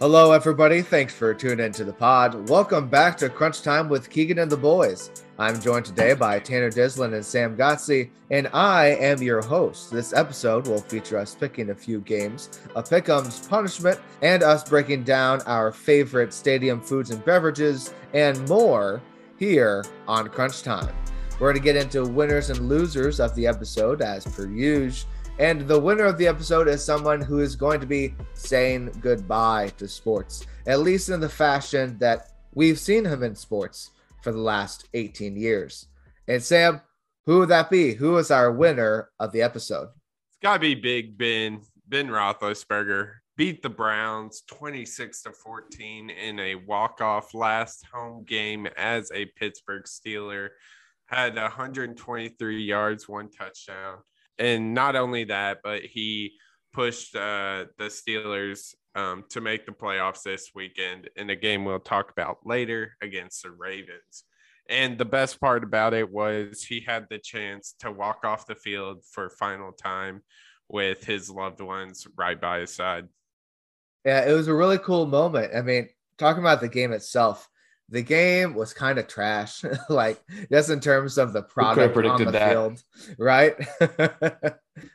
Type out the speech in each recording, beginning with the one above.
Hello, everybody. Thanks for tuning into the pod. Welcome back to Crunch Time with Keegan and the Boys. I'm joined today by Tanner Dislin and Sam Gotzi, and I am your host. This episode will feature us picking a few games, a pick'em's punishment, and us breaking down our favorite stadium foods and beverages, and more here on Crunch Time. We're going to get into winners and losers of the episode as per usual. And the winner of the episode is someone who is going to be saying goodbye to sports, at least in the fashion that we've seen him in sports for the last 18 years. And Sam, who would that be? Who is our winner of the episode? It's got to be Big Ben, Ben Roethlisberger. Beat the Browns 26 to 14 in a walk-off last home game as a Pittsburgh Steeler. Had 123 yards, one touchdown and not only that, but he pushed uh, the Steelers um, to make the playoffs this weekend in a game we'll talk about later against the Ravens. And the best part about it was he had the chance to walk off the field for final time with his loved ones right by his side. Yeah, it was a really cool moment. I mean, talking about the game itself, the game was kind of trash, like just in terms of the product on the that. field, right?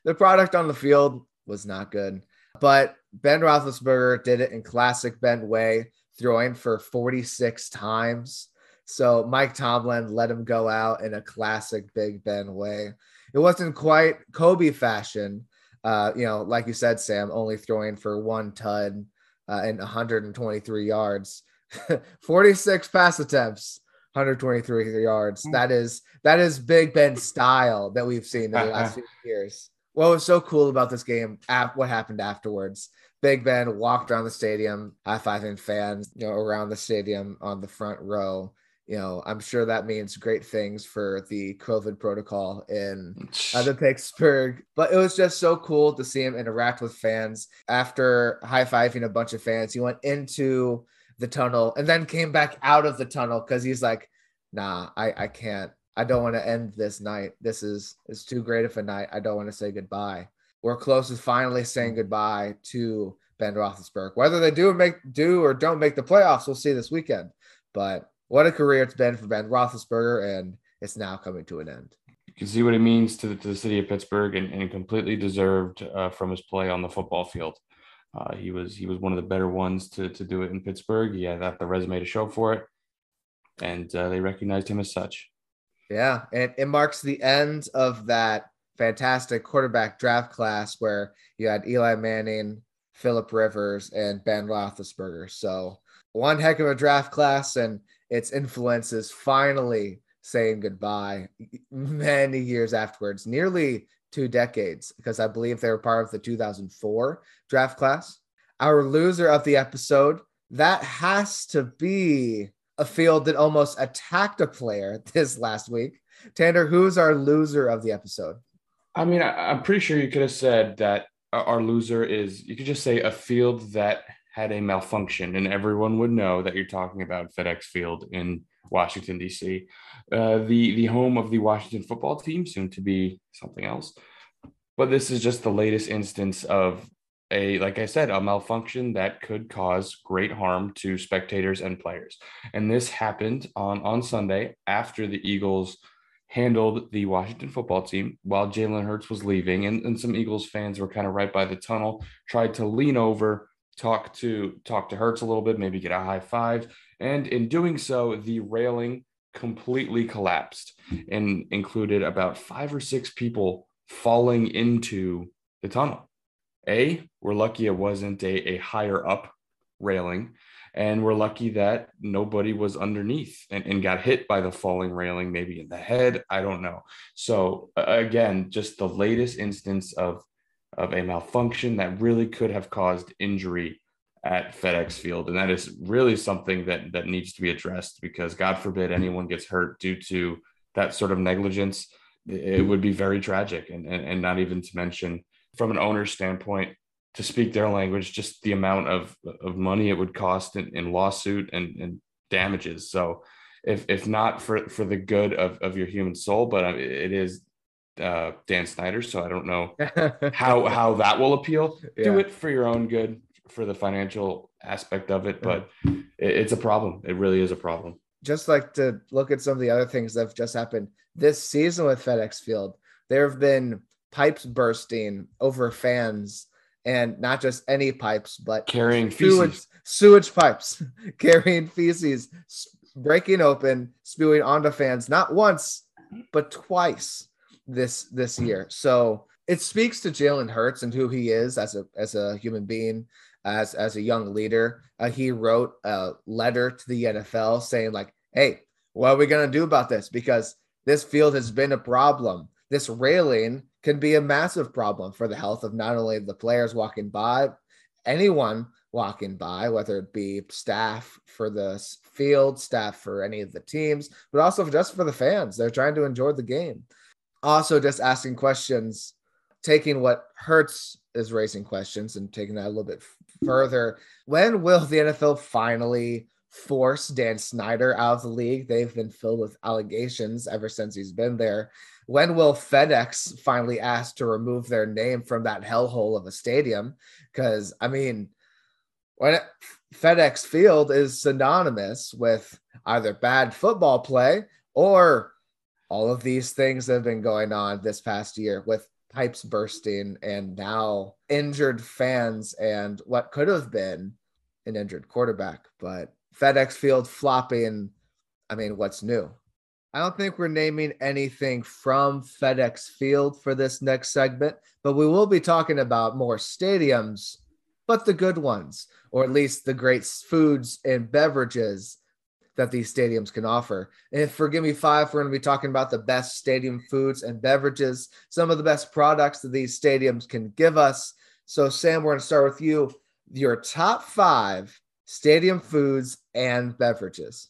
the product on the field was not good, but Ben Roethlisberger did it in classic Ben way, throwing for 46 times. So Mike Tomlin let him go out in a classic Big Ben way. It wasn't quite Kobe fashion, uh, you know, like you said, Sam, only throwing for one ton uh, and 123 yards 46 pass attempts, 123 yards. Hmm. That is that is Big Ben style that we've seen in the last few years. What was so cool about this game? What happened afterwards? Big Ben walked around the stadium, high fiving fans, you know, around the stadium on the front row. You know, I'm sure that means great things for the COVID protocol in uh, the Pittsburgh. But it was just so cool to see him interact with fans after high fiving a bunch of fans. He went into the tunnel and then came back out of the tunnel because he's like, nah, I, I can't. I don't want to end this night. This is is too great of a night. I don't want to say goodbye. We're close to finally saying goodbye to Ben Roethlisberger. Whether they do make do or don't make the playoffs, we'll see this weekend. But what a career it's been for Ben Roethlisberger, and it's now coming to an end. You can see what it means to the, to the city of Pittsburgh, and, and completely deserved uh, from his play on the football field. Uh, he was he was one of the better ones to to do it in Pittsburgh. He had the resume to show for it, and uh, they recognized him as such. Yeah, and it marks the end of that fantastic quarterback draft class where you had Eli Manning, Philip Rivers, and Ben Roethlisberger. So one heck of a draft class, and its influence is finally saying goodbye many years afterwards, nearly two decades because I believe they were part of the 2004 draft class. Our loser of the episode, that has to be a field that almost attacked a player this last week. Tanner, who's our loser of the episode? I mean, I, am pretty sure you could have said that our loser is, you could just say a field that had a malfunction, and everyone would know that you're talking about FedEx Field in Washington, D.C., uh, the, the home of the Washington football team, soon to be something else. But this is just the latest instance of a, like I said, a malfunction that could cause great harm to spectators and players. And this happened on, on Sunday after the Eagles handled the Washington football team while Jalen Hurts was leaving. And, and some Eagles fans were kind of right by the tunnel, tried to lean over, talk to talk to Hurts a little bit, maybe get a high five. And in doing so, the railing completely collapsed and included about five or six people falling into the tunnel. A, we're lucky it wasn't a, a higher up railing. And we're lucky that nobody was underneath and, and got hit by the falling railing, maybe in the head. I don't know. So, again, just the latest instance of, of a malfunction that really could have caused injury at FedEx Field. And that is really something that, that needs to be addressed because, God forbid, anyone gets hurt due to that sort of negligence. It would be very tragic. And, and, and not even to mention, from an owner's standpoint, to speak their language, just the amount of, of money it would cost in, in lawsuit and, and damages. So, if, if not for, for the good of, of your human soul, but it is uh, Dan Snyder, so I don't know how how that will appeal. Yeah. Do it for your own good, for the financial aspect of it, but mm-hmm. it's a problem. It really is a problem. Just like to look at some of the other things that have just happened this season with FedEx Field, there have been pipes bursting over fans and not just any pipes, but carrying sewage, feces. sewage pipes, carrying feces, breaking open, spewing onto fans, not once, but twice this this year. So it speaks to Jalen Hurts and who he is as a as a human being, as as a young leader. Uh, he wrote a letter to the NFL saying like, "Hey, what are we gonna do about this? Because this field has been a problem. This railing can be a massive problem for the health of not only the players walking by, anyone walking by, whether it be staff for the field, staff for any of the teams, but also just for the fans. They're trying to enjoy the game. Also, just asking questions, taking what Hurts is raising questions and taking that a little bit further. When will the NFL finally force Dan Snyder out of the league? They've been filled with allegations ever since he's been there. When will FedEx finally ask to remove their name from that hellhole of a stadium? Because, I mean, when it, FedEx Field is synonymous with either bad football play or all of these things that have been going on this past year with pipes bursting and now injured fans and what could have been an injured quarterback. But FedEx Field flopping, I mean, what's new? I don't think we're naming anything from FedEx Field for this next segment, but we will be talking about more stadiums, but the good ones, or at least the great foods and beverages that these stadiums can offer. And for Give Me Five, we're going to be talking about the best stadium foods and beverages, some of the best products that these stadiums can give us. So, Sam, we're going to start with you. Your top five stadium foods and beverages.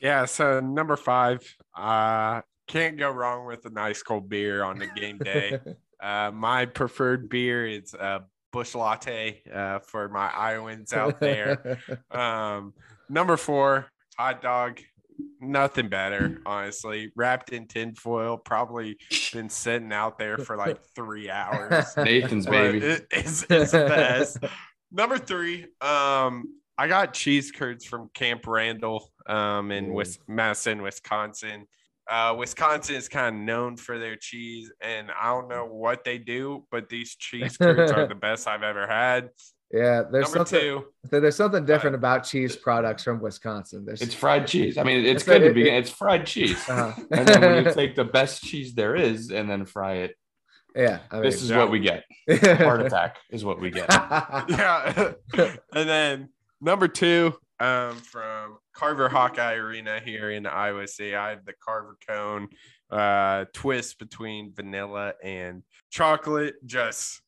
Yeah, so number five, uh, can't go wrong with a nice cold beer on the game day. uh, my preferred beer is a Busch Latte uh, for my Iowans out there. um, number four, hot dog. Nothing better, honestly. Wrapped in tinfoil, probably been sitting out there for like three hours. Nathan's baby. It, it's, it's the best. Number three, um, I got cheese curds from Camp Randall um, in West Madison, Wisconsin. Uh, Wisconsin is kind of known for their cheese, and I don't know what they do, but these cheese curds are the best I've ever had. Yeah, there's Number something. Two, there's something different uh, about cheese products from Wisconsin. There's, it's fried cheese. I mean, it's, it's good a, to be. It, it's fried cheese, uh-huh. and then when you take the best cheese there is and then fry it. Yeah, I mean, this is yeah. what we get. Heart attack is what we get. yeah, and then number two, um, from Carver Hawkeye Arena here in Iowa City. I have the Carver Cone uh, twist between vanilla and chocolate. Just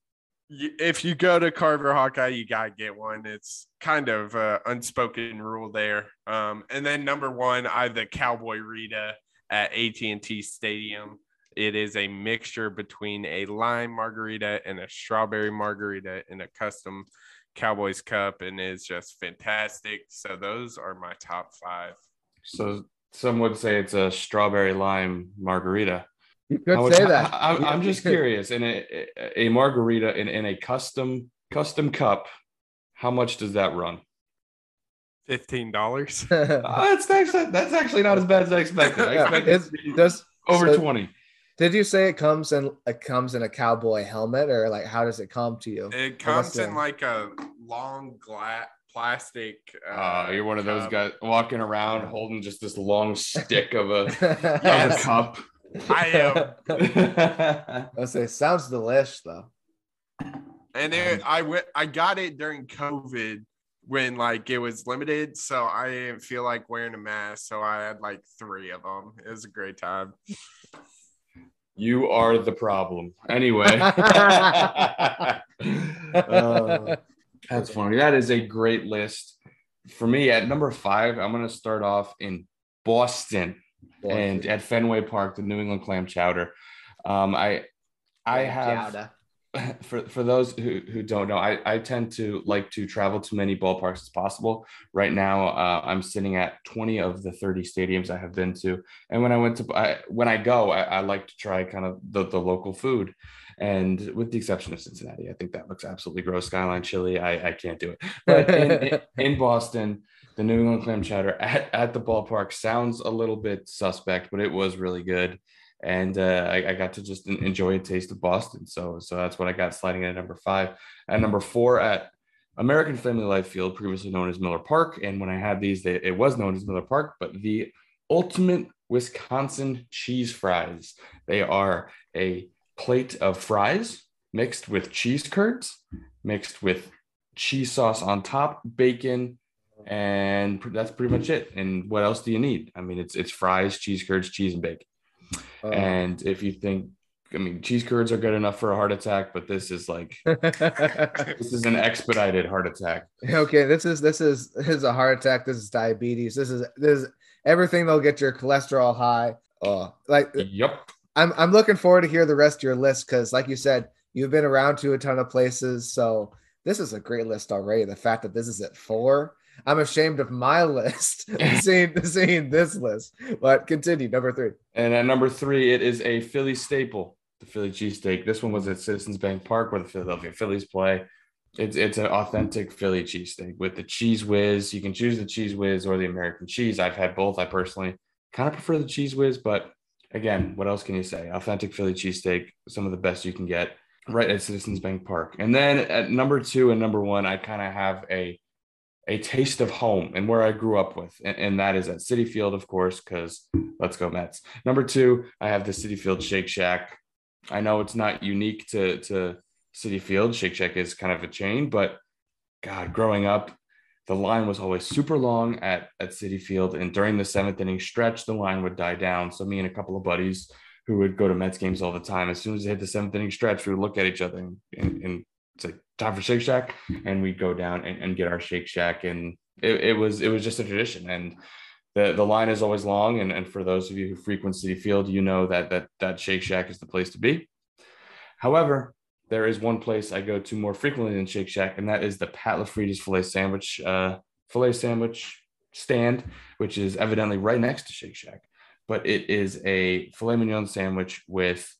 if you go to Carver Hawkeye, you gotta get one. It's kind of uh, unspoken rule there. Um, and then number one, I have the Cowboy Rita at AT&T Stadium. It is a mixture between a lime margarita and a strawberry margarita in a custom Cowboys Cup and is just fantastic. So those are my top five. So some would say it's a strawberry lime margarita. You could would, say that. I, am just curious. In a, a margarita in, in a custom custom cup, how much does that run? Fifteen dollars. oh, that's actually that's actually not as bad as I expected. I expected yeah, over so, twenty. Did you say it comes in it comes in a cowboy helmet or like how does it come to you? It comes in like a long glass plastic. Uh, uh, you're one of those guys walking around holding just this long stick of a, yes. of a cup. I am. I say sounds delish though. And it, I went. I got it during COVID when like it was limited, so I didn't feel like wearing a mask. So I had like three of them. It was a great time. You are the problem. Anyway. uh, that's funny. That is a great list. For me, at number five, I'm going to start off in Boston, Boston, and at Fenway Park, the New England Clam Chowder. Um, I I have for for those who, who don't know, I, I tend to like to travel to many ballparks as possible. Right now, uh, I'm sitting at 20 of the 30 stadiums I have been to, and when I went to I, when I go, I, I, like to try kind of the, the local food, and with the exception of Cincinnati, I think that looks absolutely gross. Skyline chili, I, I can't do it. But in, in, in Boston, the New England clam chowder at, at the ballpark sounds a little bit suspect, but it was really good and uh, I, I, got to just enjoy a taste of Boston. So so that's what I got sliding at number five. At number four at American Family Life Field, previously known as Miller Park, and when I had these, they, it was known as Miller Park, but the ultimate Wisconsin cheese fries. They are a plate of fries mixed with cheese curds, mixed with cheese sauce on top, bacon, and that's pretty much it. And what else do you need? I mean, it's it's fries, cheese curds, cheese, and bacon. Uh, and if you think, I mean, cheese curds are good enough for a heart attack, but this is like this is an expedited heart attack. Okay, this is this is this is a heart attack. This is diabetes. This is this is everything that'll get your cholesterol high. Oh, like yep. I'm I'm looking forward to hear the rest of your list because, like you said, you've been around to a ton of places, so this is a great list already. The fact that this is at four I'm ashamed of my list, seeing seeing this list. But continue, number three. And at number three, it is a Philly staple, the Philly cheesesteak. This one was at Citizens Bank Park, where the Philadelphia Phillies play. It's it's an authentic Philly cheesesteak with the Cheez Whiz. You can choose the Cheez Whiz or the American cheese. I've had both. I personally kind of prefer the Cheez Whiz, but again, what else can you say? Authentic Philly cheesesteak, some of the best you can get right at Citizens Bank Park. And then at number two and number one, I kind of have a a taste of home and where I grew up with, and, and that is at Citi Field, of course, because let's go Mets. Number two, I have the Citi Field Shake Shack. I know it's not unique to to Citi Field. Shake Shack is kind of a chain, but God, growing up, the line was always super long at at Citi Field, and during the seventh inning stretch, the line would die down. So me and a couple of buddies who would go to Mets games all the time, as soon as they hit the seventh inning stretch, we would look at each other and, and, and it's like time for Shake Shack, and we'd go down and, and get our Shake Shack, and it, it, was it was just a tradition, and the the line is always long, and, and for those of you who frequent Citi Field, you know that that that Shake Shack is the place to be. However, there is one place I go to more frequently than Shake Shack, and that is the Pat LaFrieda's filet sandwich uh, filet sandwich stand, which is evidently right next to Shake Shack. But it is a filet mignon sandwich with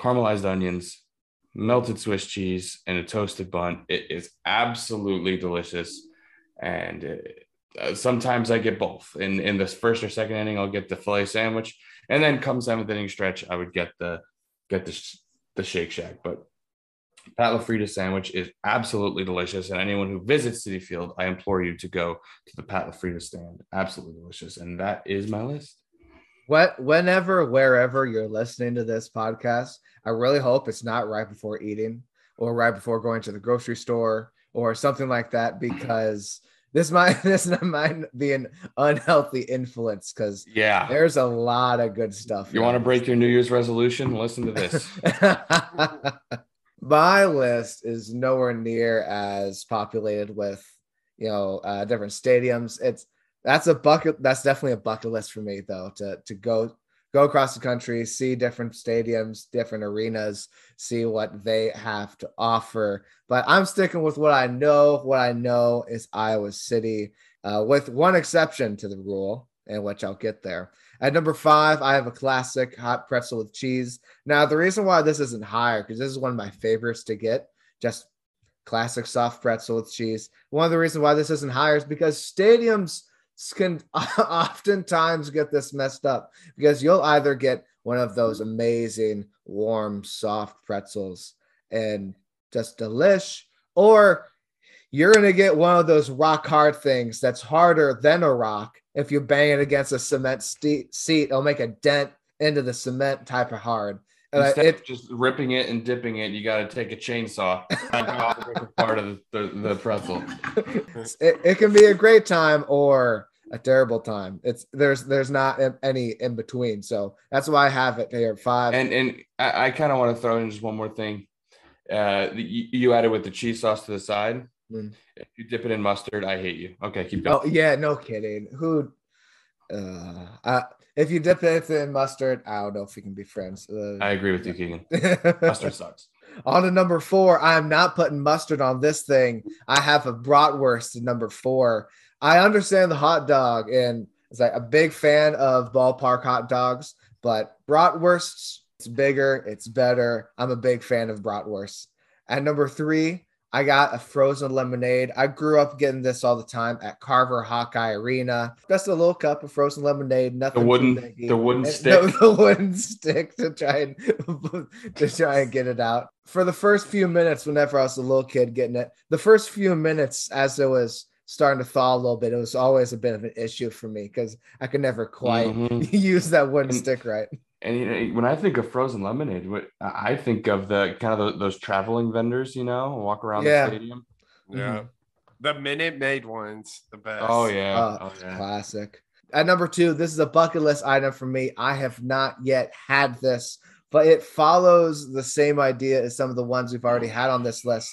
caramelized onions, melted Swiss cheese and a toasted bun. It is absolutely delicious. And it, uh, sometimes I get both. In in this first or second inning, I'll get the filet sandwich, and then come seventh inning stretch, I would get the get the the Shake Shack. But Pat LaFrieda sandwich is absolutely delicious, and anyone who visits Citi Field, I implore you to go to the Pat LaFrieda stand. Absolutely delicious, and that is my list. What whenever wherever you're listening to this podcast, I really hope it's not right before eating or right before going to the grocery store or something like that because this might this might be an unhealthy influence because yeah. there's a lot of good stuff you want to break your new year's resolution? Listen to this. My list is nowhere near as populated with you know uh, different stadiums. It's that's a bucket. That's definitely a bucket list for me, though, to to go go across the country, see different stadiums, different arenas, see what they have to offer. But I'm sticking with what I know. What I know is Iowa City, uh, with one exception to the rule, and which I'll get there. At number five, I have a classic hot pretzel with cheese. Now, the reason why this isn't higher because this is one of my favorites to get. Just classic soft pretzel with cheese. One of the reasons why this isn't higher is because stadiums can oftentimes get this messed up because you'll either get one of those amazing warm soft pretzels and just delish or you're going to get one of those rock hard things that's harder than a rock if you bang it against a cement seat. It'll make a dent into the cement type of hard Instead it, of just ripping it and dipping it, you got to take a chainsaw part of the, the, the pretzel. It, it, can be a great time or a terrible time. It's there's there's not any in between. So that's why I have it here five. And and I, I kind of want to throw in just one more thing. Uh, you, you added with the cheese sauce to the side. Mm. If you dip it in mustard, I hate you. Okay, keep going. Oh yeah, no kidding. Who? Uh, uh, if you dip it in mustard, I don't know if we can be friends. Uh, I agree with you, Keegan. Mustard sucks. On to number four. I am not putting mustard on this thing. I have a bratwurst at number four. I understand the hot dog, and it's like a big fan of ballpark hot dogs, but bratwursts, it's bigger, it's better. I'm a big fan of bratwurst. At number three, I got a frozen lemonade. I grew up getting this all the time at Carver Hawkeye Arena. Just a little cup of frozen lemonade. Nothing. The wooden, the wooden stick. The, the wooden stick to try and to try and get it out. For the first few minutes, whenever I was a little kid getting it, the first few minutes as it was starting to thaw a little bit, it was always a bit of an issue for me because I could never quite mm-hmm. use that wooden stick right. And you know, when I think of frozen lemonade, what I think of the kind of the, those traveling vendors, you know, walk around yeah. the stadium. Yeah. Mm-hmm. The Minute Maid ones, the best. Oh yeah. Uh, oh, yeah. Classic. At number two, this is a bucket list item for me. I have not yet had this, but it follows the same idea as some of the ones we've already had on this list.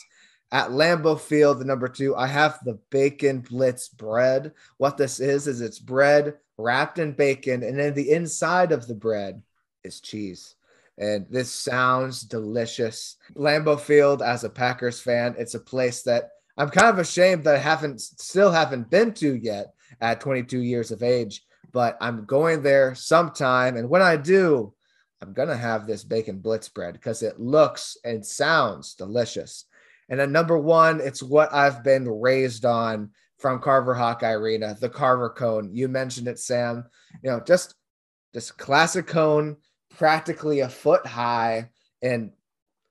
At Lambeau Field, the number two, I have the bacon blitz bread. What this is, is it's bread wrapped in bacon, and then the inside of the bread is cheese. And this sounds delicious. Lambeau Field, as a Packers fan, it's a place that I'm kind of ashamed that I haven't still haven't been to yet at 22 years of age. But I'm going there sometime, and when I do, I'm gonna have this bacon blitz bread because it looks and sounds delicious. And at number one, it's what I've been raised on from Carver Hawkeye Arena, the Carver cone. You mentioned it, Sam. You know, just just classic cone practically a foot high and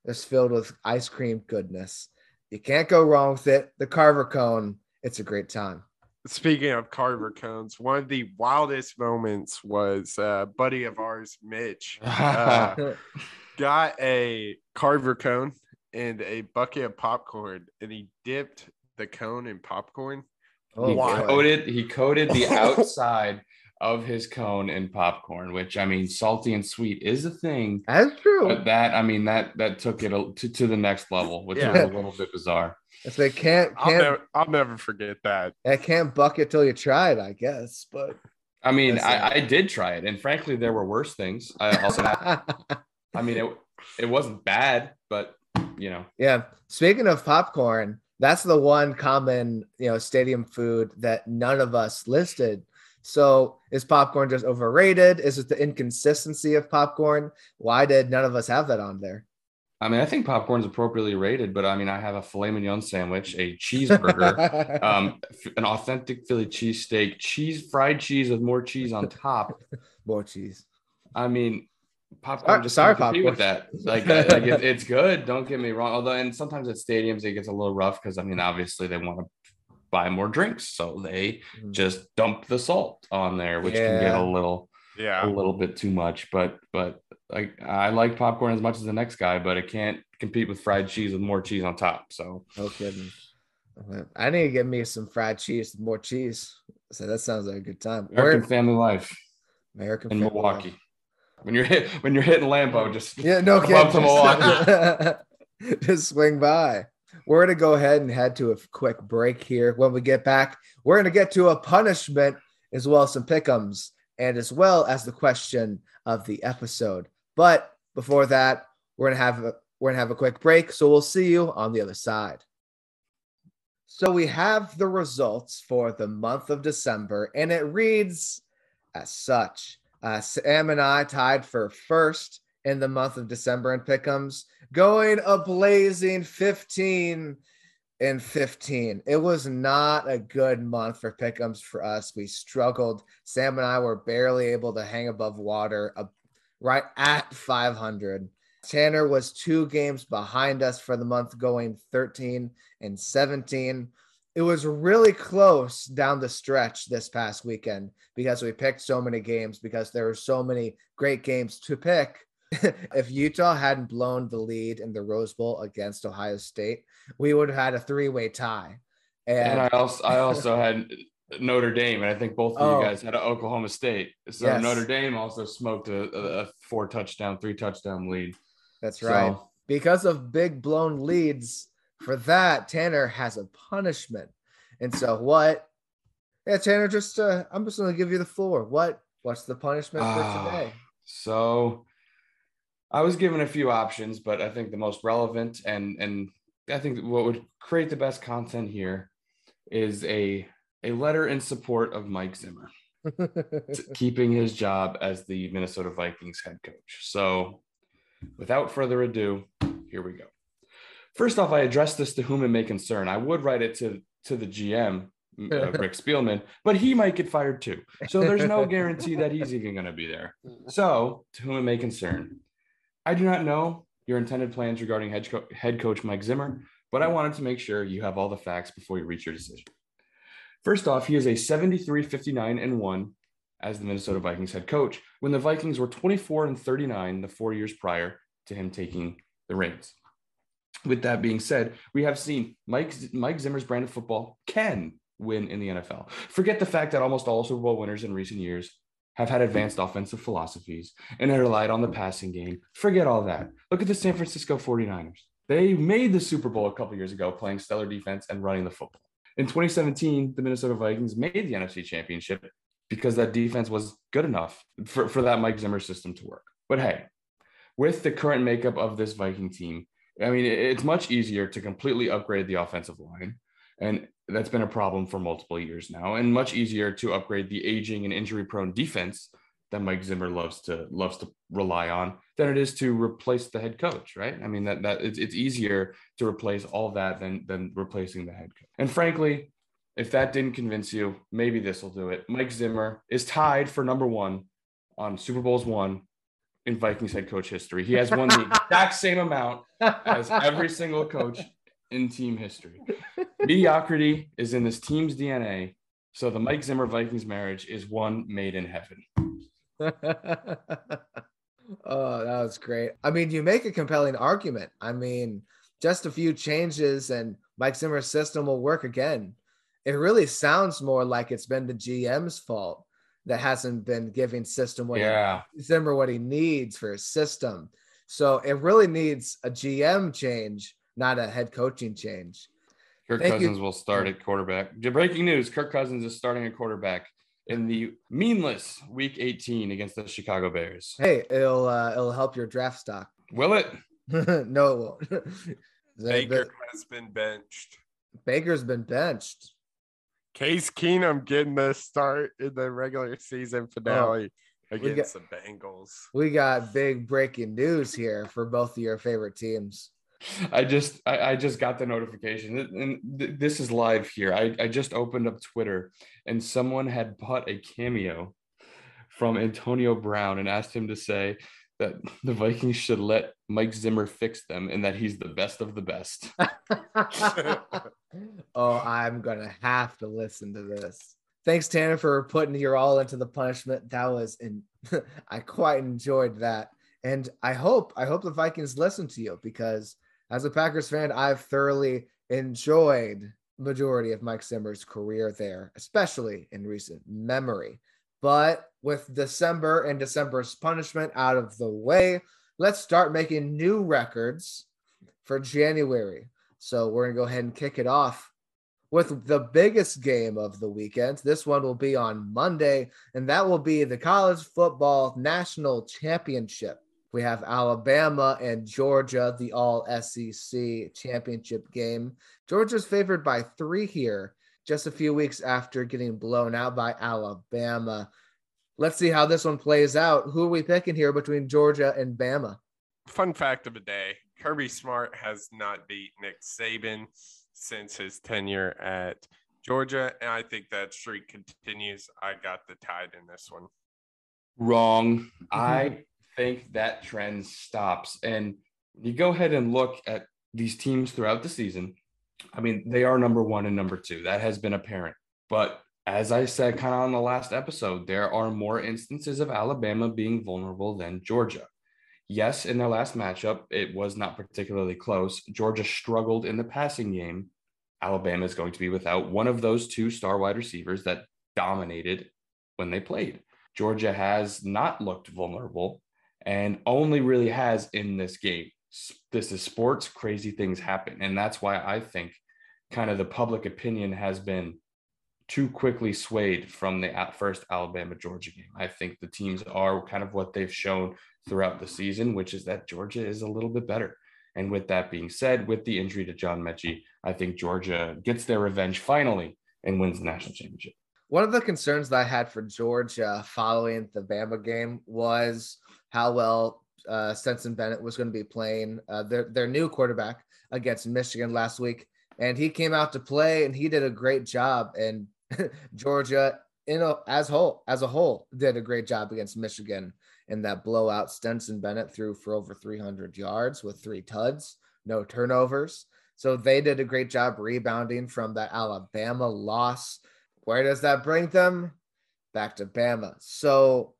it's filled with ice cream goodness. You can't go wrong with it. The Carver cone, it's a great time. Speaking of Carver cones, one of the wildest moments was uh, buddy of ours, Mitch, uh, got a Carver cone and a bucket of popcorn, and he dipped the cone in popcorn. Oh, he coated he coated the outside of his cone and popcorn, which I mean, salty and sweet is a thing. That's true. But that, I mean, that that took it to, to the next level, which yeah. was a little bit bizarre. If they can't, can't I'll, never, I'll never forget that. I can't bucket till you try it, I guess. But I mean, I, I, did try it, and frankly, there were worse things. I also, I mean, it it wasn't bad, but you know. Yeah. Speaking of popcorn, that's the one common you know stadium food that none of us listed so is popcorn just overrated? Is it the inconsistency of popcorn? Why did none of us have that on there? I mean, I think popcorn's appropriately rated, but I mean, I have a filet mignon sandwich, a cheeseburger, um, an authentic Philly cheesesteak, cheese, fried cheese with more cheese on top. more cheese. I mean, popcorn just sorry, popcorn. with that. Like, like it, it's good. Don't get me wrong. Although, and sometimes at stadiums it gets a little rough because I mean, obviously they want to buy more drinks. So they mm. just dump the salt on there, which yeah. can get a little yeah a little bit too much. But but like I like popcorn as much as the next guy, but it can't compete with fried cheese with more cheese on top. So no kidding. I need to get me some fried cheese with more cheese. So that sounds like a good time. American Where, family life. American in Milwaukee. Life. When you're hit, when you're hitting Lambeau, just yeah, no kidding. To Milwaukee. just swing by. We're going to go ahead and head to a quick break here. When we get back, we're going to get to a punishment as well as some pickums and as well as the question of the episode. But before that, we're going to have a, we're going to have a quick break. So we'll see you on the other side. So we have the results for the month of December, and it reads as such. Uh, Sam and I tied for first in the month of December in Pickums, going a blazing 15 and 15. It was not a good month for Pickums for us. We struggled. Sam and I were barely able to hang above water, uh, right at 500. Tanner was two games behind us for the month, going 13 and 17. It was really close down the stretch this past weekend because we picked so many games because there were so many great games to pick if Utah hadn't blown the lead in the Rose Bowl against Ohio State, we would have had a three-way tie. And, and I also I also had Notre Dame, and I think both of oh, you guys had Oklahoma State. So yes. Notre Dame also smoked a, a, four touchdown, three touchdown lead. That's right. So, because of big blown leads for that, Tanner has a punishment. And so what? Yeah, Tanner, just uh, I'm just gonna give you the floor. What what's the punishment for ah, today? So I was given a few options, but I think the most relevant and and I think what would create the best content here is a a letter in support of Mike Zimmer keeping his job as the Minnesota Vikings head coach. So, without further ado, here we go. First off, I address this to whom it may concern. I would write it to to the GM, uh, Rick Spielman, but he might get fired too. So there's no guarantee that he's even going to be there. So, to whom it may concern, I do not know your intended plans regarding head, co- head coach Mike Zimmer, but I wanted to make sure you have all the facts before you reach your decision. First off, he is a 73 59 and 1 as the Minnesota Vikings head coach when the Vikings were 24 and 39 the four years prior to him taking the reins. With that being said, we have seen Mike, Mike Zimmer's brand of football can win in the NFL. Forget the fact that almost all Super Bowl winners in recent years have had advanced offensive philosophies and have relied on the passing game. Forget all that. Look at the San Francisco 49ers. They made the Super Bowl a couple years ago playing stellar defense and running the football. In 2017, the Minnesota Vikings made the NFC Championship because that defense was good enough for, for that Mike Zimmer system to work. But hey, with the current makeup of this Viking team, I mean, it's much easier to completely upgrade the offensive line. And that's been a problem for multiple years now, and much easier to upgrade the aging and injury prone defense that Mike Zimmer loves to loves to rely on than it is to replace the head coach, right? I mean that that it's, it's easier to replace all that than than replacing the head coach. And frankly, if that didn't convince you, maybe this will do it. Mike Zimmer is tied for number one on Super Bowls one in Vikings head coach history. He has won the exact same amount as every single coach in team history. Mediocrity is in this team's DNA. So the Mike Zimmer Vikings marriage is one made in heaven. oh, that was great. I mean, you make a compelling argument. I mean, just a few changes and Mike Zimmer's system will work again. It really sounds more like it's been the GM's fault that hasn't been giving system what yeah. he, Zimmer what he needs for his system. So it really needs a GM change, not a head coaching change. Kirk Thank Cousins you. will start at quarterback. Breaking news: Kirk Cousins is starting at quarterback in the meaningless Week 18 against the Chicago Bears. Hey, it'll uh, it'll help your draft stock. Will it? no, it won't. Baker the, has been benched. Baker's been benched. Case Keenum getting the start in the regular season finale oh, against got, the Bengals. We got big breaking news here for both of your favorite teams. I just I, I, just got the notification and th- this is live here. I, I just opened up Twitter and someone had bought a cameo from Antonio Brown and asked him to say that the Vikings should let Mike Zimmer fix them and that he's the best of the best. oh, I'm gonna have to listen to this. Thanks, Tanner, for putting your all into the punishment. That was and I quite enjoyed that. And I hope I hope the Vikings listen to you because as a Packers fan, I've thoroughly enjoyed majority of Mike Zimmer's career there, especially in recent memory. But with December and December's punishment out of the way, let's start making new records for January. So we're going to go ahead and kick it off with the biggest game of the weekend. This one will be on Monday, and that will be the College Football National Championship. We have Alabama and Georgia, the all SEC championship game. Georgia's favored by three here, just a few weeks after getting blown out by Alabama. Let's see how this one plays out. Who are we picking here between Georgia and Bama? Fun fact of the day Kirby Smart has not beat Nick Saban since his tenure at Georgia. And I think that streak continues. I got the tide in this one. Wrong. I think that trend stops. And you go ahead and look at these teams throughout the season. I mean, they are number one and number two. That has been apparent. But as I said kind of on the last episode, there are more instances of Alabama being vulnerable than Georgia. Yes, in their last matchup, it was not particularly close. Georgia struggled in the passing game. Alabama is going to be without one of those two star wide receivers that dominated when they played. Georgia has not looked vulnerable and only really has in this game. This is sports, crazy things happen. And that's why I think kind of the public opinion has been too quickly swayed from the first Alabama Georgia game. I think the teams are kind of what they've shown throughout the season, which is that Georgia is a little bit better. And with that being said, with the injury to John Metchie, I think Georgia gets their revenge finally and wins the national championship. One of the concerns that I had for Georgia following the Bama game was how well uh, Stetson Bennett was going to be playing uh, their their new quarterback against Michigan last week, and he came out to play and he did a great job. And Georgia, in a, as whole as a whole, did a great job against Michigan in that blowout. Stetson Bennett threw for over 300 yards with three tuds, no turnovers. So they did a great job rebounding from that Alabama loss. Where does that bring them? Back to Bama. So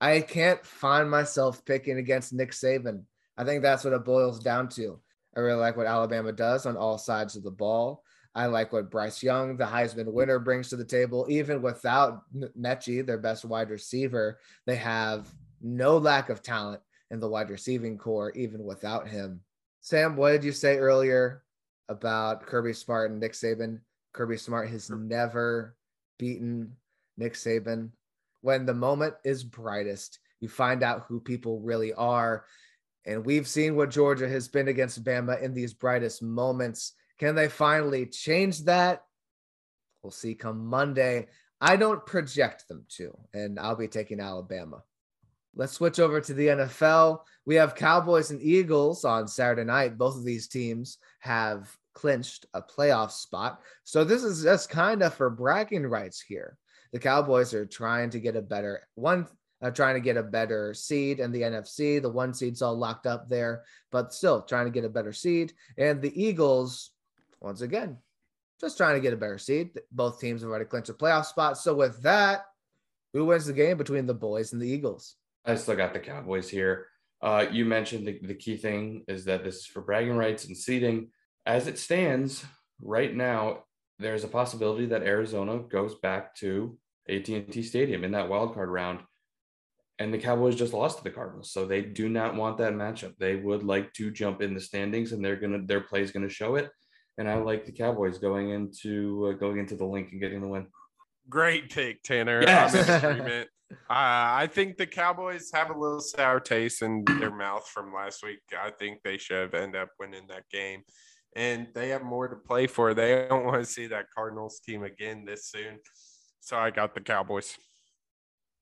I can't find myself picking against Nick Saban. I think that's what it boils down to. I really like what Alabama does on all sides of the ball. I like what Bryce Young, the Heisman winner, brings to the table. Even without Metchie, their best wide receiver, they have no lack of talent in the wide receiving core, even without him. Sam, what did you say earlier about Kirby Smart and Nick Saban? Kirby Smart has never beaten Nick Saban. When the moment is brightest, you find out who people really are. And we've seen what Georgia has been against Bama in these brightest moments. Can they finally change that? We'll see come Monday. I don't project them to, and I'll be taking Alabama. Let's switch over to the NFL. We have Cowboys and Eagles on Saturday night. Both of these teams have clinched a playoff spot. So this is just kind of for bragging rights here. The Cowboys are trying to get a better one, uh, trying to get a better seed in the NFC. The one seed's all locked up there, but still trying to get a better seed. And the Eagles, once again, just trying to get a better seed. Both teams have already clinched a playoff spot. So with that, who wins the game between the boys and the Eagles? I still got the Cowboys here. Uh, you mentioned the, the key thing is that this is for bragging rights and seeding. As it stands right now, there's a possibility that Arizona goes back to AT&T Stadium in that wild card round, and the Cowboys just lost to the Cardinals, so they do not want that matchup. They would like to jump in the standings, and they're gonna their play is gonna show it. And I like the Cowboys going into uh, going into the Linc and getting the win. Great pick, Tanner. Yes. Uh, I think the Cowboys have a little sour taste in their mouth from last week. I think they should have ended up winning that game. And they have more to play for. They don't want to see that Cardinals team again this soon. So I got the Cowboys.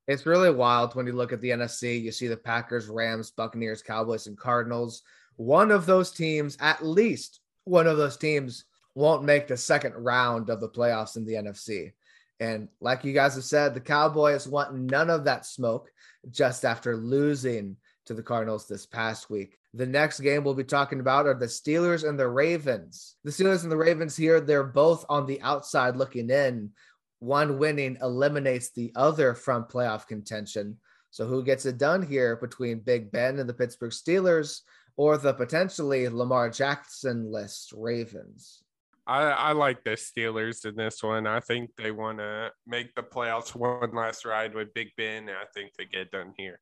It's really wild when you look at the NFC. You see the Packers, Rams, Buccaneers, Cowboys, and Cardinals. One of those teams, at least one of those teams, won't make the second round of the playoffs in the NFC. And like you guys have said, the Cowboys want none of that smoke just after losing to the Cardinals this past week. The next game we'll be talking about are the Steelers and the Ravens. The Steelers and the Ravens here, they're both on the outside looking in. One winning eliminates the other from playoff contention. So who gets it done here between Big Ben and the Pittsburgh Steelers or the potentially Lamar Jackson list Ravens? I, I like the Steelers in this one. I think they want to make the playoffs one last ride with Big Ben. I think they get done here.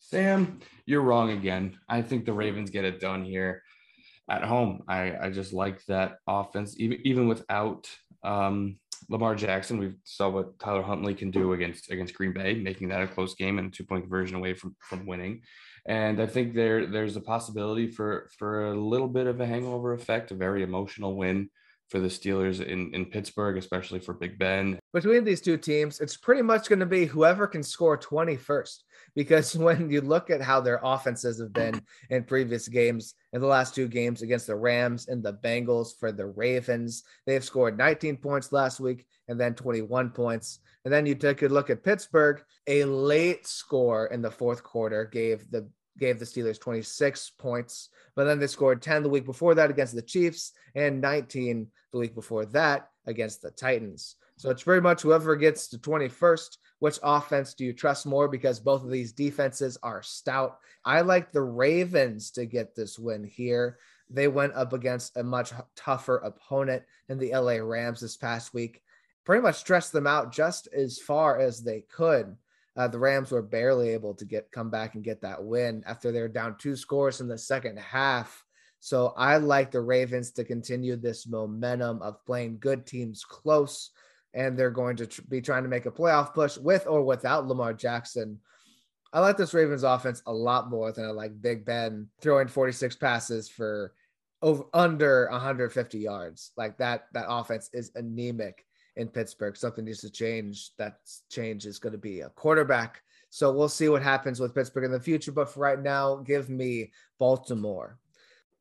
Sam, you're wrong again. I think the Ravens get it done here at home. I, I just like that offense, even even without um, Lamar Jackson. We saw what Tyler Huntley can do against against Green Bay, making that a close game and two point conversion away from from winning. And I think there there's a possibility for for a little bit of a hangover effect, a very emotional win for the Steelers in, in Pittsburgh, especially for Big Ben. Between these two teams, it's pretty much going to be whoever can score 20 first. Because when you look at how their offenses have been in previous games, in the last two games against the Rams and the Bengals for the Ravens, they've scored 19 points last week and then 21 points. And then you take a look at Pittsburgh, a late score in the fourth quarter gave the gave the Steelers 26 points, but then they scored 10 the week before that against the Chiefs and 19 the week before that against the Titans. So it's very much whoever gets to 21st. Which offense do you trust more? Because both of these defenses are stout. I like the Ravens to get this win here. They went up against a much tougher opponent in the LA Rams this past week. Pretty much stressed them out just as far as they could. Uh, the Rams were barely able to get come back and get that win after they were down two scores in the second half. So I like the Ravens to continue this momentum of playing good teams close. and they're going to tr- be trying to make a playoff push with or without Lamar Jackson. I like this Ravens offense a lot more than I like Big Ben throwing 46 passes for over under 150 yards. Like that, that offense is anemic in Pittsburgh. Something needs to change. That change is going to be a quarterback. So we'll see what happens with Pittsburgh in the future. But for right now, give me Baltimore.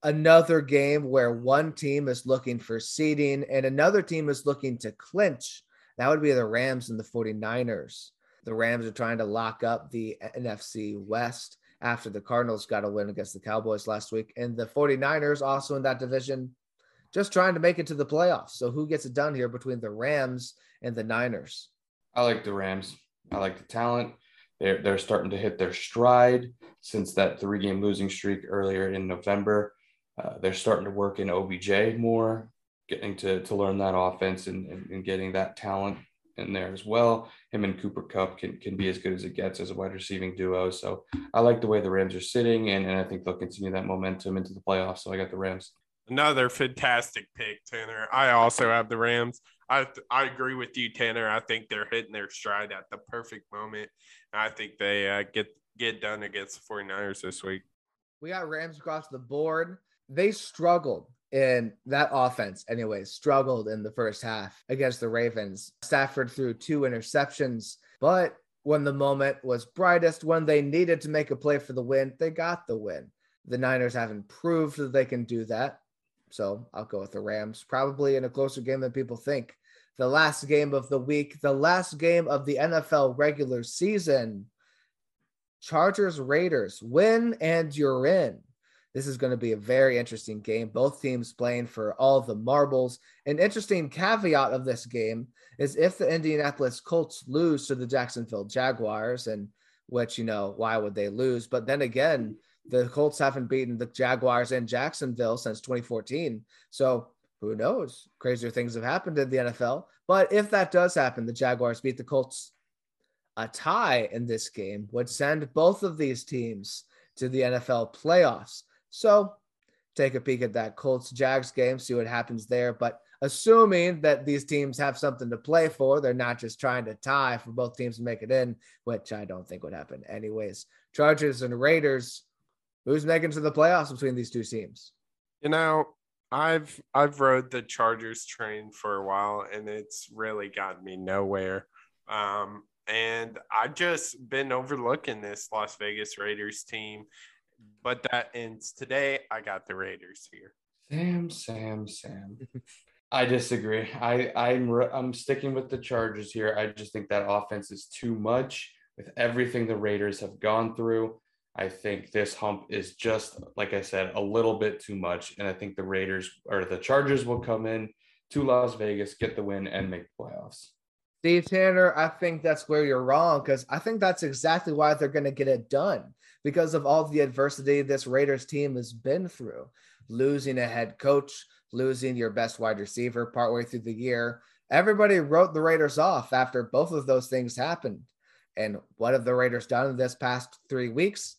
Another game where one team is looking for seeding and another team is looking to clinch. That would be the Rams and the 49ers. The Rams are trying to lock up the NFC West after the Cardinals got a win against the Cowboys last week. And the 49ers, also in that division, just trying to make it to the playoffs. So who gets it done here between the Rams and the Niners? I like the Rams. I like the talent. They're, they're starting to hit their stride since that three game losing streak earlier in November. Uh, they're starting to work in OBJ more, getting to, to learn that offense and, and, and getting that talent in there as well. Him and Cooper Kupp can, can be as good as it gets as a wide receiving duo. So I like the way the Rams are sitting, and, and I think they'll continue that momentum into the playoffs. So I got the Rams. Another fantastic pick, Tanner. I also have the Rams. I I agree with you, Tanner. I think they're hitting their stride at the perfect moment. I think they uh, get get done against the 49ers this week. We got Rams across the board. They struggled in that offense, anyways, struggled in the first half against the Ravens. Stafford threw two interceptions, but when the moment was brightest, when they needed to make a play for the win, they got the win. The Niners haven't proved that they can do that. So I'll go with the Rams, probably in a closer game than people think. The last game of the week, the last game of the NFL regular season. Chargers Raiders win and you're in. This is going to be a very interesting game. Both teams playing for all the marbles. An interesting caveat of this game is if the Indianapolis Colts lose to the Jacksonville Jaguars, and which, you know, why would they lose? But then again, the Colts haven't beaten the Jaguars in Jacksonville since 2014. So who knows? Crazier things have happened in the NFL. But if that does happen, the Jaguars beat the Colts. A tie in this game would send both of these teams to the NFL playoffs. So take a peek at that Colts Jags game, see what happens there. But assuming that these teams have something to play for, they're not just trying to tie for both teams to make it in, which I don't think would happen anyways. Chargers and Raiders Who's making to the playoffs between these two teams? You know, I've I've rode the Chargers train for a while, and it's really gotten me nowhere. Um, and I've just been overlooking this Las Vegas Raiders team, but that ends today. I got the Raiders here. Sam, Sam, Sam. I disagree. I I'm I'm sticking with the Chargers here. I just think that offense is too much with everything the Raiders have gone through. I think this hump is just, like I said, a little bit too much. And I think the Raiders or the Chargers will come in to Las Vegas, get the win, and make playoffs. Steve Tanner, I think that's where you're wrong because I think that's exactly why they're going to get it done because of all the adversity this Raiders team has been through. Losing a head coach, losing your best wide receiver partway through the year. Everybody wrote the Raiders off after both of those things happened. And what have the Raiders done in this past three weeks?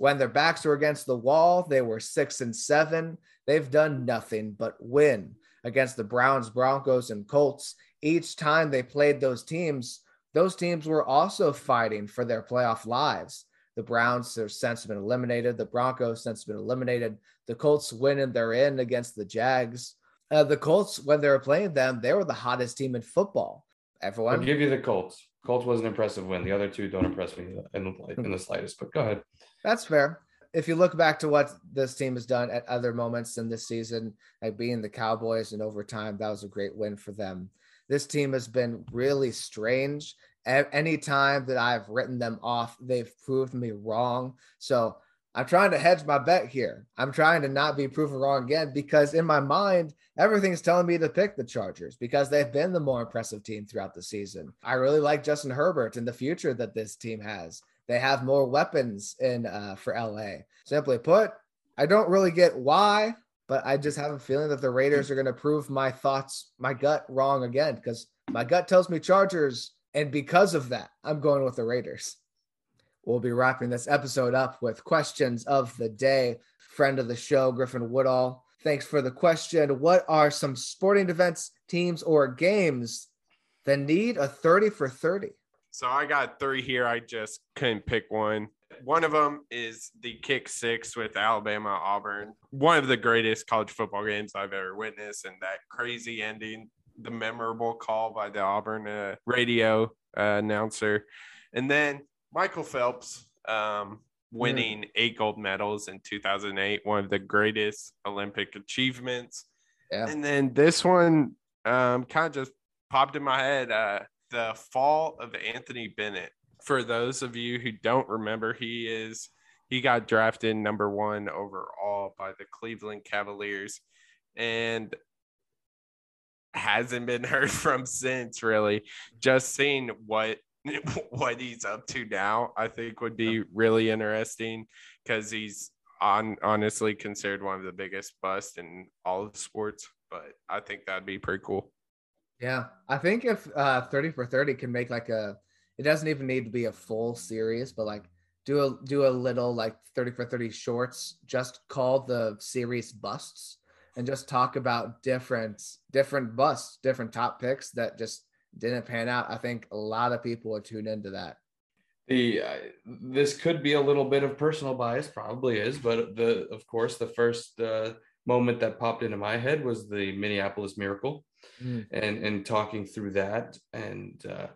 When their backs were against the wall, they were six and seven. They've done nothing but win against the Browns, Broncos, and Colts. Each time they played those teams, those teams were also fighting for their playoff lives. The Browns, have since been eliminated. The Broncos, since been eliminated. The Colts win and they're in against the Jags. Uh, the Colts, when they were playing them, they were the hottest team in football. Everyone, I'll give you the Colts. Colts was an impressive win. The other two don't impress me in the, in the slightest. But go ahead. That's fair. If you look back to what this team has done at other moments in this season, like being the Cowboys in overtime, that was a great win for them. This team has been really strange. Any time that I've written them off, they've proved me wrong. So I'm trying to hedge my bet here. I'm trying to not be proven wrong again because in my mind, everything's telling me to pick the Chargers because they've been the more impressive team throughout the season. I really like Justin Herbert and the future that this team has. They have more weapons in uh, for LA. Simply put, I don't really get why, but I just have a feeling that the Raiders are going to prove my thoughts, my gut wrong again because my gut tells me Chargers, and because of that, I'm going with the Raiders. We'll be wrapping this episode up with questions of the day. Friend of the show, Griffin Woodall. Thanks for the question. What are some sporting events, teams, or games that need a 30 for 30. So I got three here. I just couldn't pick one. One of them is the kick six with Alabama Auburn. One of the greatest college football games I've ever witnessed, and that crazy ending, the memorable call by the Auburn uh, radio uh, announcer, and then Michael Phelps um, winning mm. eight gold medals in 2008, one of the greatest Olympic achievements. Yeah. And then this one um, kind of just popped in my head. Uh, the fall of Anthony Bennett. For those of you who don't remember, he is he got drafted number one overall by the Cleveland Cavaliers and hasn't been heard from since really. Just seeing what what he's up to now, I think would be really interesting because he's on honestly considered one of the biggest busts in all of sports. But I think that'd be pretty cool. Yeah, I think if uh, 30 for 30 can make like a, it doesn't even need to be a full series, but like do a do a little like 30 for 30 shorts, just call the series busts and just talk about different different busts, different top picks that just didn't pan out. I think a lot of people would tune into that. The uh, this could be a little bit of personal bias, probably is, but the of course the first uh, moment that popped into my head was the Minneapolis Miracle mm. and and talking through that and uh,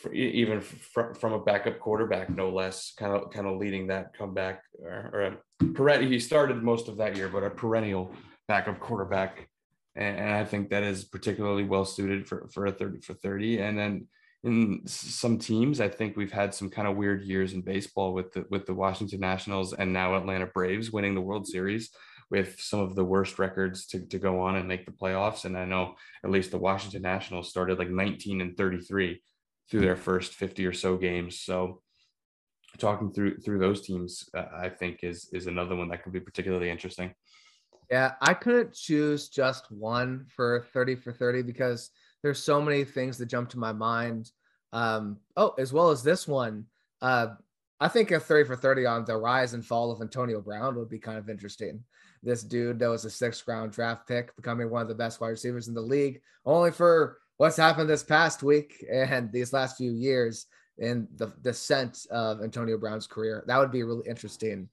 for, even fr- from a backup quarterback, no less, kind of kind of leading that comeback or, or a perennial. He started most of that year, but a perennial backup quarterback, and, I think that is particularly well suited for for a thirty for thirty. And then in some teams, I think we've had some kind of weird years in baseball with the with the Washington Nationals and now Atlanta Braves winning the World Series with some of the worst records to, to go on and make the playoffs. And I know at least the Washington Nationals started like 19 and 33 through their first 50 or so games. So talking through through those teams, uh, I think is is another one that could be particularly interesting. Yeah, I couldn't choose just one for 30 for 30 because there's so many things that jump to my mind. Um, oh, as well as this one. Uh, I think a 30 for 30 on the rise and fall of Antonio Brown would be kind of interesting this dude that was a sixth round draft pick becoming one of the best wide receivers in the league, only for what's happened this past week and these last few years in the descent of Antonio Brown's career. That would be really interesting.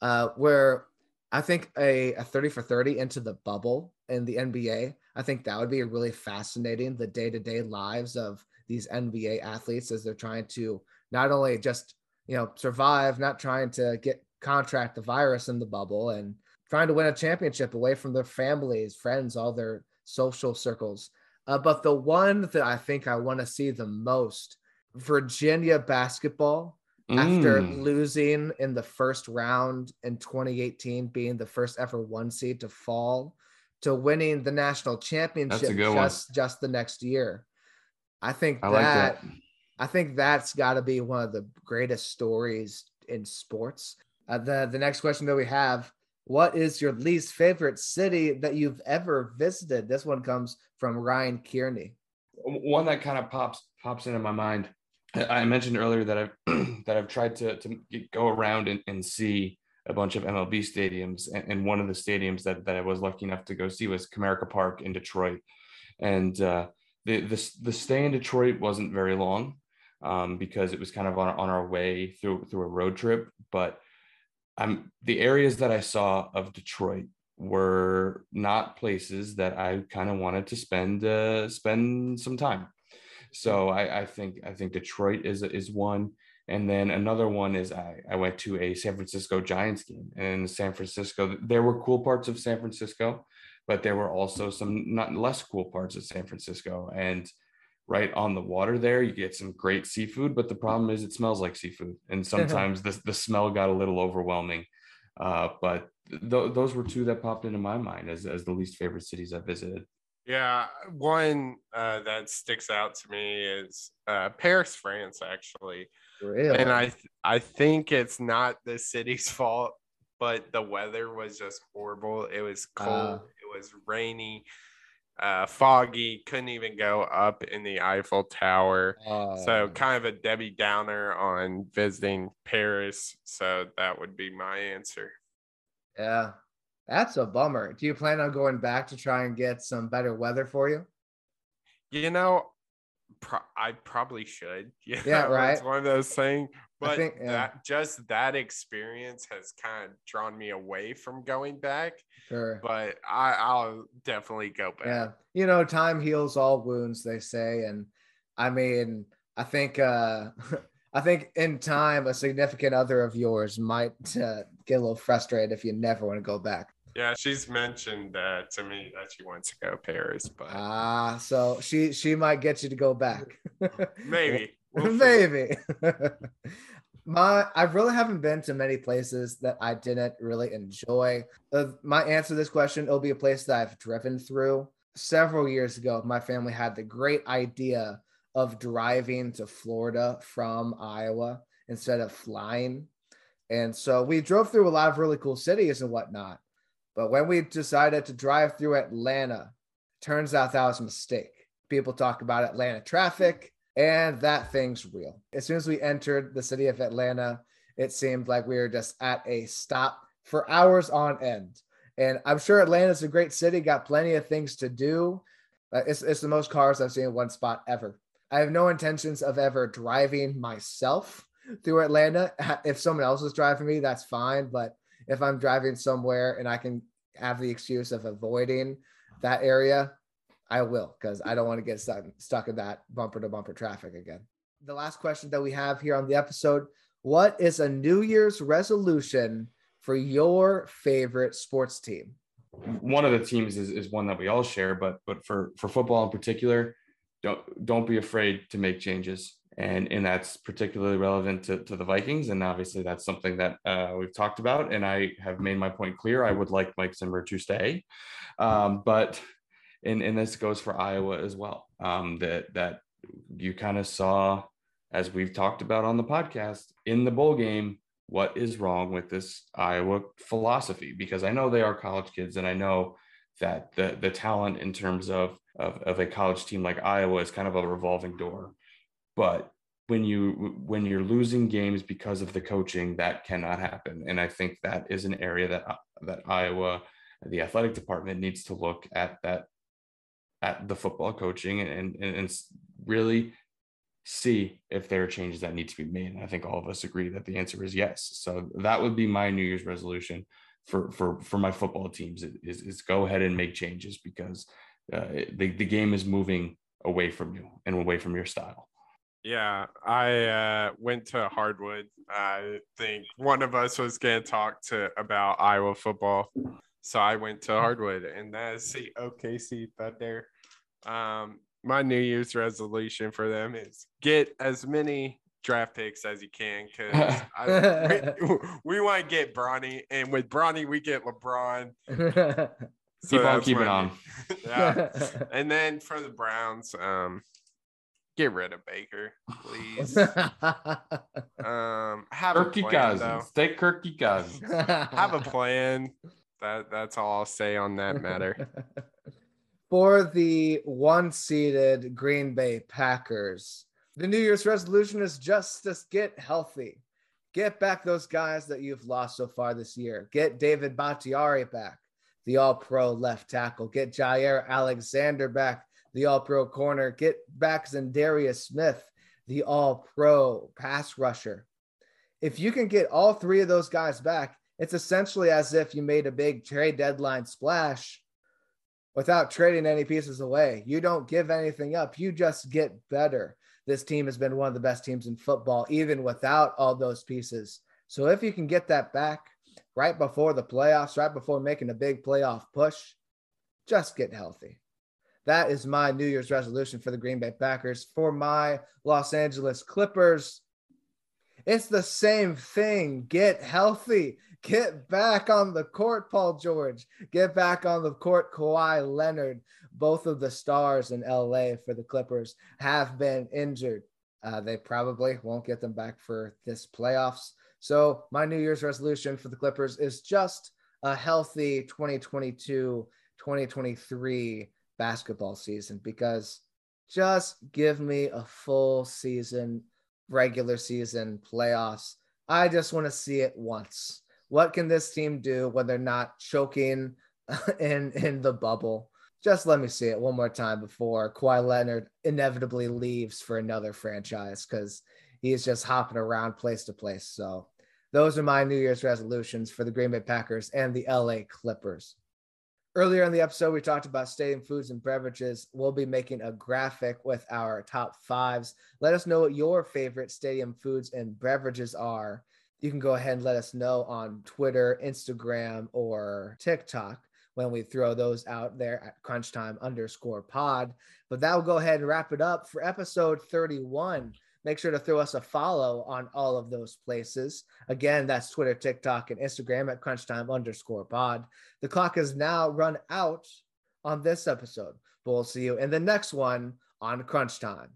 Uh, where I think a, a 30 for 30 into the bubble in the NBA, I think that would be really fascinating. The day to day lives of these NBA athletes as they're trying to not only just, you know, survive, not trying to get contract the virus in the bubble and trying to win a championship away from their families, friends, all their social circles. Uh, but the one that I think I want to see the most Virginia basketball mm. after losing in the first round in 2018, being the first ever one seed to fall to winning the national championship just, just the next year. I think I that, like that, I think that's got to be one of the greatest stories in sports. Uh, the the next question that we have what is your least favorite city that you've ever visited? This one comes from Ryan Kearney. One that kind of pops pops into my mind. I mentioned earlier that I've that I've tried to to go around and, and see a bunch of MLB stadiums, and, and, one of the stadiums that that I was lucky enough to go see was Comerica Park in Detroit, and uh, the the the stay in Detroit wasn't very long um, because it was kind of on on our way through through a road trip, but I'm the areas that I saw of Detroit were not places that I kind of wanted to spend uh, spend some time. So I, I think I think Detroit is is one, and then another one is I, I went to a San Francisco Giants game, and in San Francisco there were cool parts of San Francisco, but there were also some not less cool parts of San Francisco, and right on the water there. You get some great seafood, but the problem is it smells like seafood, and sometimes the the smell got a little overwhelming. Uh, but th- those were two that popped into my mind as as the least favorite cities I visited. Yeah, one uh, that sticks out to me is uh, Paris, France, actually. Really? And I th- I think it's not the city's fault, but the weather was just horrible. It was cold. Uh, it was rainy uh, foggy, couldn't even go up in the Eiffel Tower. so, kind of a Debbie Downer on visiting Paris. So, that would be my answer. Yeah, that's a bummer. Do you plan on going back to try and get some better weather for you? You know, Pro- I probably should. Yeah, yeah right. It's one of those things. But think, yeah. that just that experience has kind of drawn me away from going back. Sure. But I, I'll definitely go back. Yeah. You know, time heals all wounds, they say. And I mean, I think uh I think in time a significant other of yours might uh, get a little frustrated if you never want to go back. Yeah, she's mentioned that to me that she wants to go Paris, but ah, so she she might get you to go back. Maybe. Maybe. my I really haven't been to many places that I didn't really enjoy. Uh, my answer to this question it'll be a place that I've driven through. Several years ago, my family had the great idea of driving to Florida from Iowa instead of flying. And so we drove through a lot of really cool cities and whatnot. But when we decided to drive through Atlanta, turns out that was a mistake. People talk about Atlanta traffic, and that thing's real. As soon as we entered the city of Atlanta, it seemed like we were just at a stop for hours on end. And I'm sure Atlanta's a great city, got plenty of things to do. It's, it's the most cars I've seen in one spot ever. I have no intentions of ever driving myself through Atlanta. If someone else is driving me, that's fine. But if I'm driving somewhere and I can have the excuse of avoiding that area, I will because I don't want to get stuck, stuck in that bumper to bumper traffic again. The last question that we have here on the episode What is a New Year's resolution for your favorite sports team? One of the teams is, is one that we all share, but but for for football in particular, don't don't be afraid to make changes and and that's particularly relevant to, to the Vikings. And obviously, that's something that uh, we've talked about. And I have made my point clear. I would like Mike Zimmer to stay, um, but and and this goes for Iowa as well. Um, that that you kind of saw as we've talked about on the podcast in the bowl game. What is wrong with this Iowa philosophy? Because I know they are college kids, and I know that the the talent in terms of of, of a college team like Iowa is kind of a revolving door but when you when you're losing games because of the coaching that cannot happen. And i think that is an area that that iowa the athletic department needs to look at that at the football coaching and and, and really see if there are changes that need to be made. And i think all of us agree that the answer is yes. So that would be my new year's resolution for for for my football teams is, is go ahead and make changes because uh, the, the game is moving away from you and away from your style yeah, I uh, went to Hardwood. I think one of us was going to talk to about Iowa football, so I went to Hardwood, and that's the OKC Thunder. Um, my New Year's resolution for them is get as many draft picks as you can because we, we want to get Bronny, and with Bronny we get LeBron. So Keep on keeping on. yeah, and then for the Browns, um, Get rid of Baker, please. um, have Kirky a plan, Cousins. Though. Take Kirky Cousins. have a plan. That that's all I'll say on that matter. For the one-seeded Green Bay Packers, the New Year's resolution is just to get healthy. Get back those guys that you've lost so far this year. Get David Bakhtiari back, the all-pro left tackle. Get Jaire Alexander back, the all pro corner. Get back Za'Darius Smith, the all pro pass rusher. If you can get all three of those guys back, it's essentially as if you made a big trade deadline splash without trading any pieces away. You don't give anything up, you just get better. This team has been one of the best teams in football, even without all those pieces. So if you can get that back right before the playoffs, right before making a big playoff push, just get healthy. That is my New Year's resolution for the Green Bay Packers. For my Los Angeles Clippers, it's the same thing. Get healthy. Get back on the court, Paul George. Get back on the court, Kawhi Leonard. Both of the stars in LA for the Clippers have been injured. Uh, they probably won't get them back for this playoffs. So, my New Year's resolution for the Clippers is just a healthy 2022 2023 basketball season because just give me a full season, regular season, playoffs. I just want to see it once. What can this team do when they're not choking in in the bubble? just let me see it one more time before Kawhi Leonard inevitably leaves for another franchise because he's just hopping around place to place. So those are my New Year's resolutions for the Green Bay Packers and the LA Clippers. Earlier in the episode, we talked about stadium foods and beverages. We'll be making a graphic with our top fives. Let us know what your favorite stadium foods and beverages are. You can go ahead and let us know on Twitter, Instagram, or TikTok when we throw those out there at crunchtime underscore pod. But that will go ahead and wrap it up for episode 31. Make sure to throw us a follow on all of those places. Again, that's Twitter, TikTok, and Instagram at crunchtime underscore pod. The clock is now run out on this episode, but we'll see you in the next one on Crunch Time.